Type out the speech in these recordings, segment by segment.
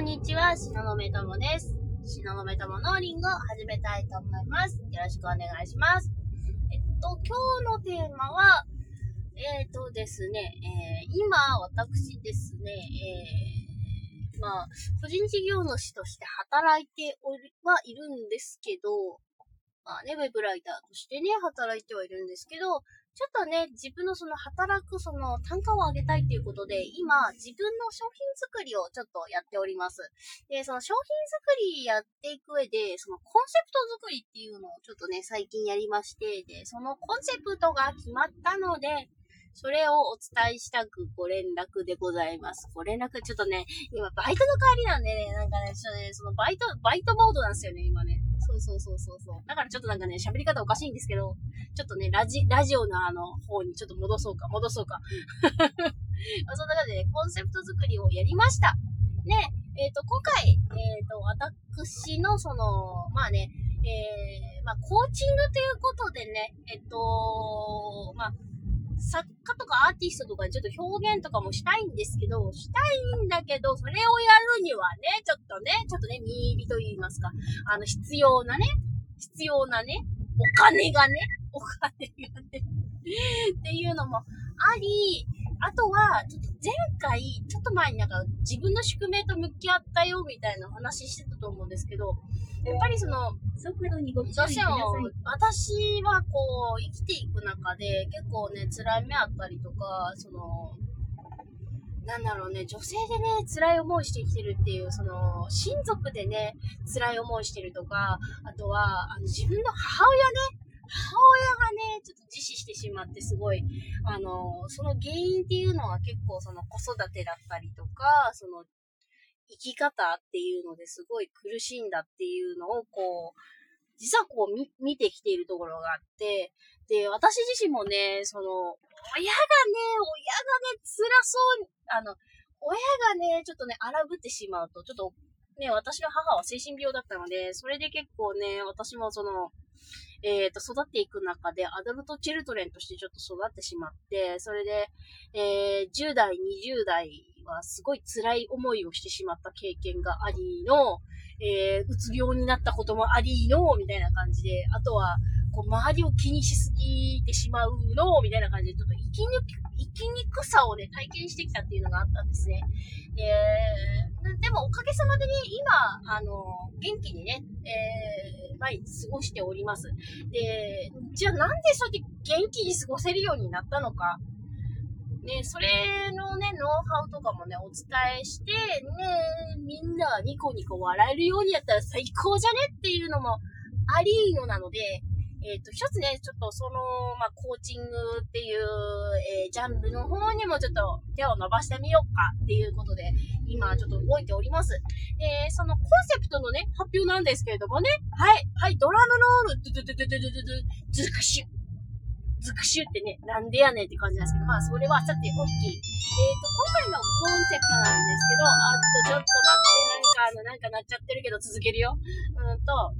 んにちは、しののめともです。しののめとものリンゴ始めたいと思います。よろしくお願いします。えっと、今日のテーマは、えっ、ー、とですね、えー、今、私ですね、えー、まあ、個人事業主として働いておりはいるんですけど、まあね、ウェブライターとしてね、働いてはいるんですけど、ちょっとね、自分のその働くその単価を上げたいっていうことで、今、自分の商品作りをちょっとやっております。で、その商品作りやっていく上で、そのコンセプト作りっていうのをちょっとね、最近やりまして、で、そのコンセプトが決まったので、それをお伝えしたくご連絡でございます。ご連絡、ちょっとね、今バイトの代わりなんでね、なんかね、ちょっとね、そのバイト、バイトモードなんですよね、今ね。そうそうそうそうそう。だからちょっとなんかね、喋り方おかしいんですけど、ちょっとね、ラジ、ラジオのあの方にちょっと戻そうか、戻そうか。そんな感じで、ね、コンセプト作りをやりました。で、えっ、ー、と、今回、えっ、ー、と、私のその、まあね、えー、まあ、コーチングということでね、えっ、と、まあ、作家とかアーティストとかにちょっと表現とかもしたいんですけど、したいんだけど、それをにはね、ちょっとね、ちょっとね、見入りと言いますか、あの、必要なね、必要なね、お金がね、お金がねっていうのもあり、あとは、ちょっと前回、ちょっと前になんか自分の宿命と向き合ったよみたいな話してたと思うんですけど、やっぱりその、速度にご注意ください。私はこう、生きていく中で結構ね、辛い目あったりとか、その、なんだろうね、女性でね、辛い思いしてきてるっていう、その、親族でね、辛い思いしてるとか、あとは、あの自分の母親ね、母親がね、ちょっと自死してしまってすごい、あの、その原因っていうのは結構その子育てだったりとか、その生き方っていうのですごい苦しいんだっていうのをこう、実はこう見てきているところがあって、で、私自身もね、その、親がね、親がね、辛そうに、あの、親がね、ちょっとね、荒ぶってしまうと、ちょっとね、私の母は精神病だったので、それで結構ね、私もその、えっ、ー、と、育っていく中で、アダルトチルトレンとしてちょっと育ってしまって、それで、えー、10代、20代はすごい辛い思いをしてしまった経験がありの、えー、うつ病になったこともありの、みたいな感じで、あとは、こう、周りを気にしすぎてしまうの、みたいな感じで、ちょっと生きにく、生きにくさをね、体験してきたっていうのがあったんですね。で、でもおかげさまでね、今、あの、元気にね、えー、毎日過ごしております。で、じゃあなんでそうやって元気に過ごせるようになったのか。ね、それのね、ノウハウとかもね、お伝えして、ね、みんなニコニコ笑えるようにやったら最高じゃねっていうのもありのなので、えっ、ー、と、一つね、ちょっとその、まあ、コーチングっていう、えー、ジャンルの方にもちょっと手を伸ばしてみようかっていうことで、今ちょっと動いております。で、そのコンセプトのね、発表なんですけれどもね、はい、はい、ドラムロール、ドゥドゥドゥドゥドゥドゥドゥ、ズクシュ。ズクシュってね、なんでやねんって感じなんですけど、まあ、それはさておき。えっ、ー、と、今回のコンセプトなんですけど、あっと、ちょっと待って、なんか、あの、なんかなっちゃってるけど続けるよ。うんと、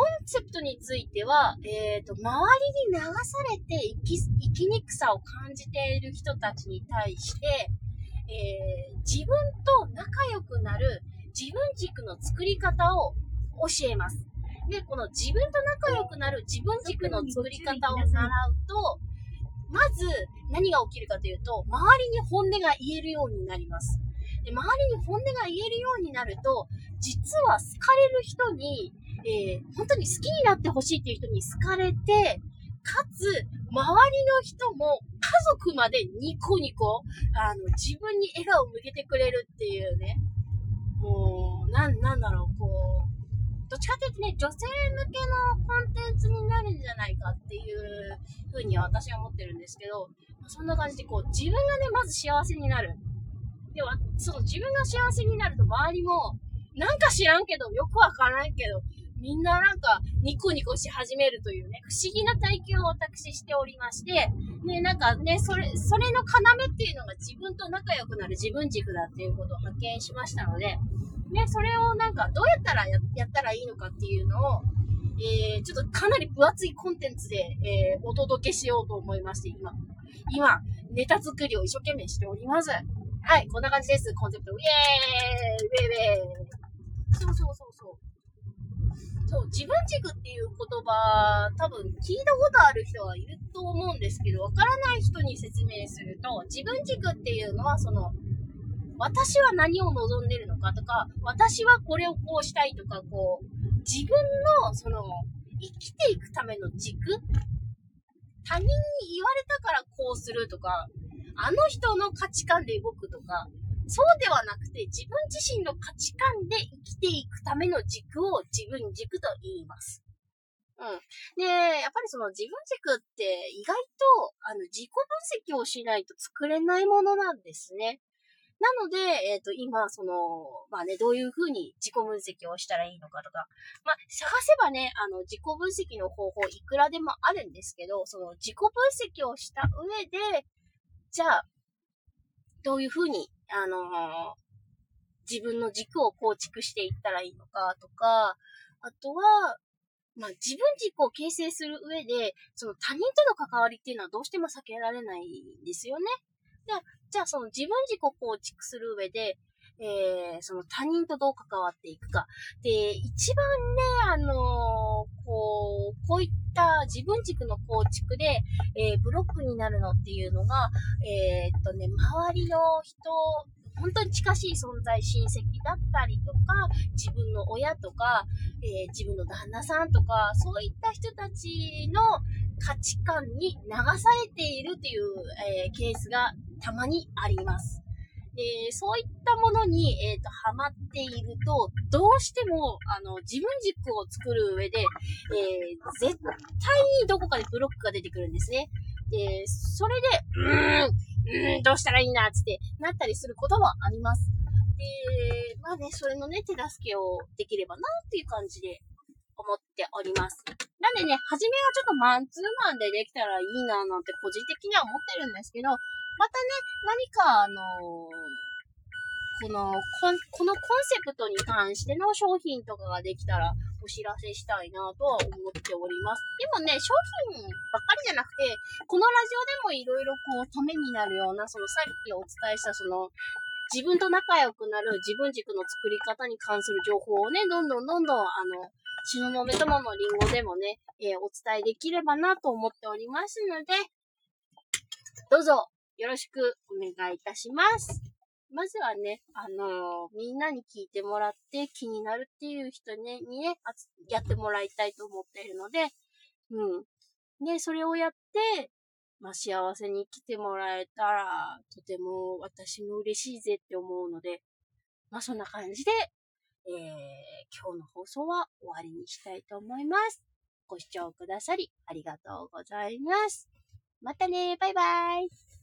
コンセプトについては、えっ、ー、と、周りに流されて生き、生きにくさを感じている人たちに対して、えー、自分と仲良くなる自分軸の作り方を教えます。で、この自分と仲良くなる自分軸の作り方を習うと、まず何が起きるかというと、周りに本音が言えるようになります。で周りに本音が言えるようになると、実は好かれる人にえー、本当に好きになってほしいっていう人に好かれて、かつ、周りの人も家族までニコニコ、あの、自分に笑顔を向けてくれるっていうね、もう、なん、なんだろう、こう、どっちかっていうとね、女性向けのコンテンツになるんじゃないかっていう風には私は思ってるんですけど、そんな感じでこう、自分がね、まず幸せになる。では、その自分が幸せになると周りも、なんか知らんけど、よくわからんけど、みんななんかニコニコし始めるというね、不思議な体験を私しておりまして、ね、なんかね、それ、それの要っていうのが自分と仲良くなる自分軸だっていうことを発見しましたので、ね、それをなんかどうやったらややったらいいのかっていうのを、えー、ちょっとかなり分厚いコンテンツで、えー、お届けしようと思いまして、今、今、ネタ作りを一生懸命しております。はい、こんな感じです。コンセプト。イェーイウェーウェーそうそうそうそう。そう、自分軸っていう言葉、多分聞いたことある人はいると思うんですけど、わからない人に説明すると、自分軸っていうのは、その、私は何を望んでるのかとか、私はこれをこうしたいとか、こう、自分の、その、生きていくための軸他人に言われたからこうするとか、あの人の価値観で動くとか、そうではなくて自分自身の価値観で生きていくための軸を自分軸と言います。うん。で、やっぱりその自分軸って意外と、あの、自己分析をしないと作れないものなんですね。なので、えっ、ー、と、今、その、まあね、どういうふうに自己分析をしたらいいのかとか、まあ、探せばね、あの、自己分析の方法いくらでもあるんですけど、その自己分析をした上で、じゃあ、どういうふうに、あのー、自分の軸を構築していったらいいのかとか、あとは、まあ、自分軸を形成する上で、その他人との関わりっていうのはどうしても避けられないんですよね。で、じゃあその自分軸を構築する上で、えー、その他人とどう関わっていくか。で、一番ね、あのー、こう、こういった自分軸の構築で、えー、ブロックになるのっていうのが、えー、っとね、周りの人、本当に近しい存在、親戚だったりとか、自分の親とか、えー、自分の旦那さんとか、そういった人たちの価値観に流されているという、え、ケースがたまにあります。で、そういったものに、えっ、ー、と、ハマっていると、どうしても、あの、自分軸を作る上で、えー、絶対にどこかでブロックが出てくるんですね。で、それで、うーん、うーん、どうしたらいいな、ってなったりすることもあります。で、まあね、それのね、手助けをできればな、っていう感じで思っております。なんでね、初めはちょっとマンツーマンでできたらいいな、なんて個人的には思ってるんですけど、またね、何か、あのこのこ、このコンセプトに関しての商品とかができたらお知らせしたいなとは思っております。でもね、商品ばっかりじゃなくて、このラジオでもいろいろこう、ためになるような、そのさっきお伝えしたその、自分と仲良くなる自分軸の作り方に関する情報をね、どんどんどんどん、あの、しののめとものりんごでもね、えー、お伝えできればなと思っておりますので、どうぞよろしくお願いいたします。まずはね、あのー、みんなに聞いてもらって気になるっていう人ね、にね、やってもらいたいと思っているので、うん。で、それをやって、まあ、幸せに生きてもらえたら、とても私も嬉しいぜって思うので、まあ、そんな感じで、えー、今日の放送は終わりにしたいと思います。ご視聴くださりありがとうございます。またねバイバイ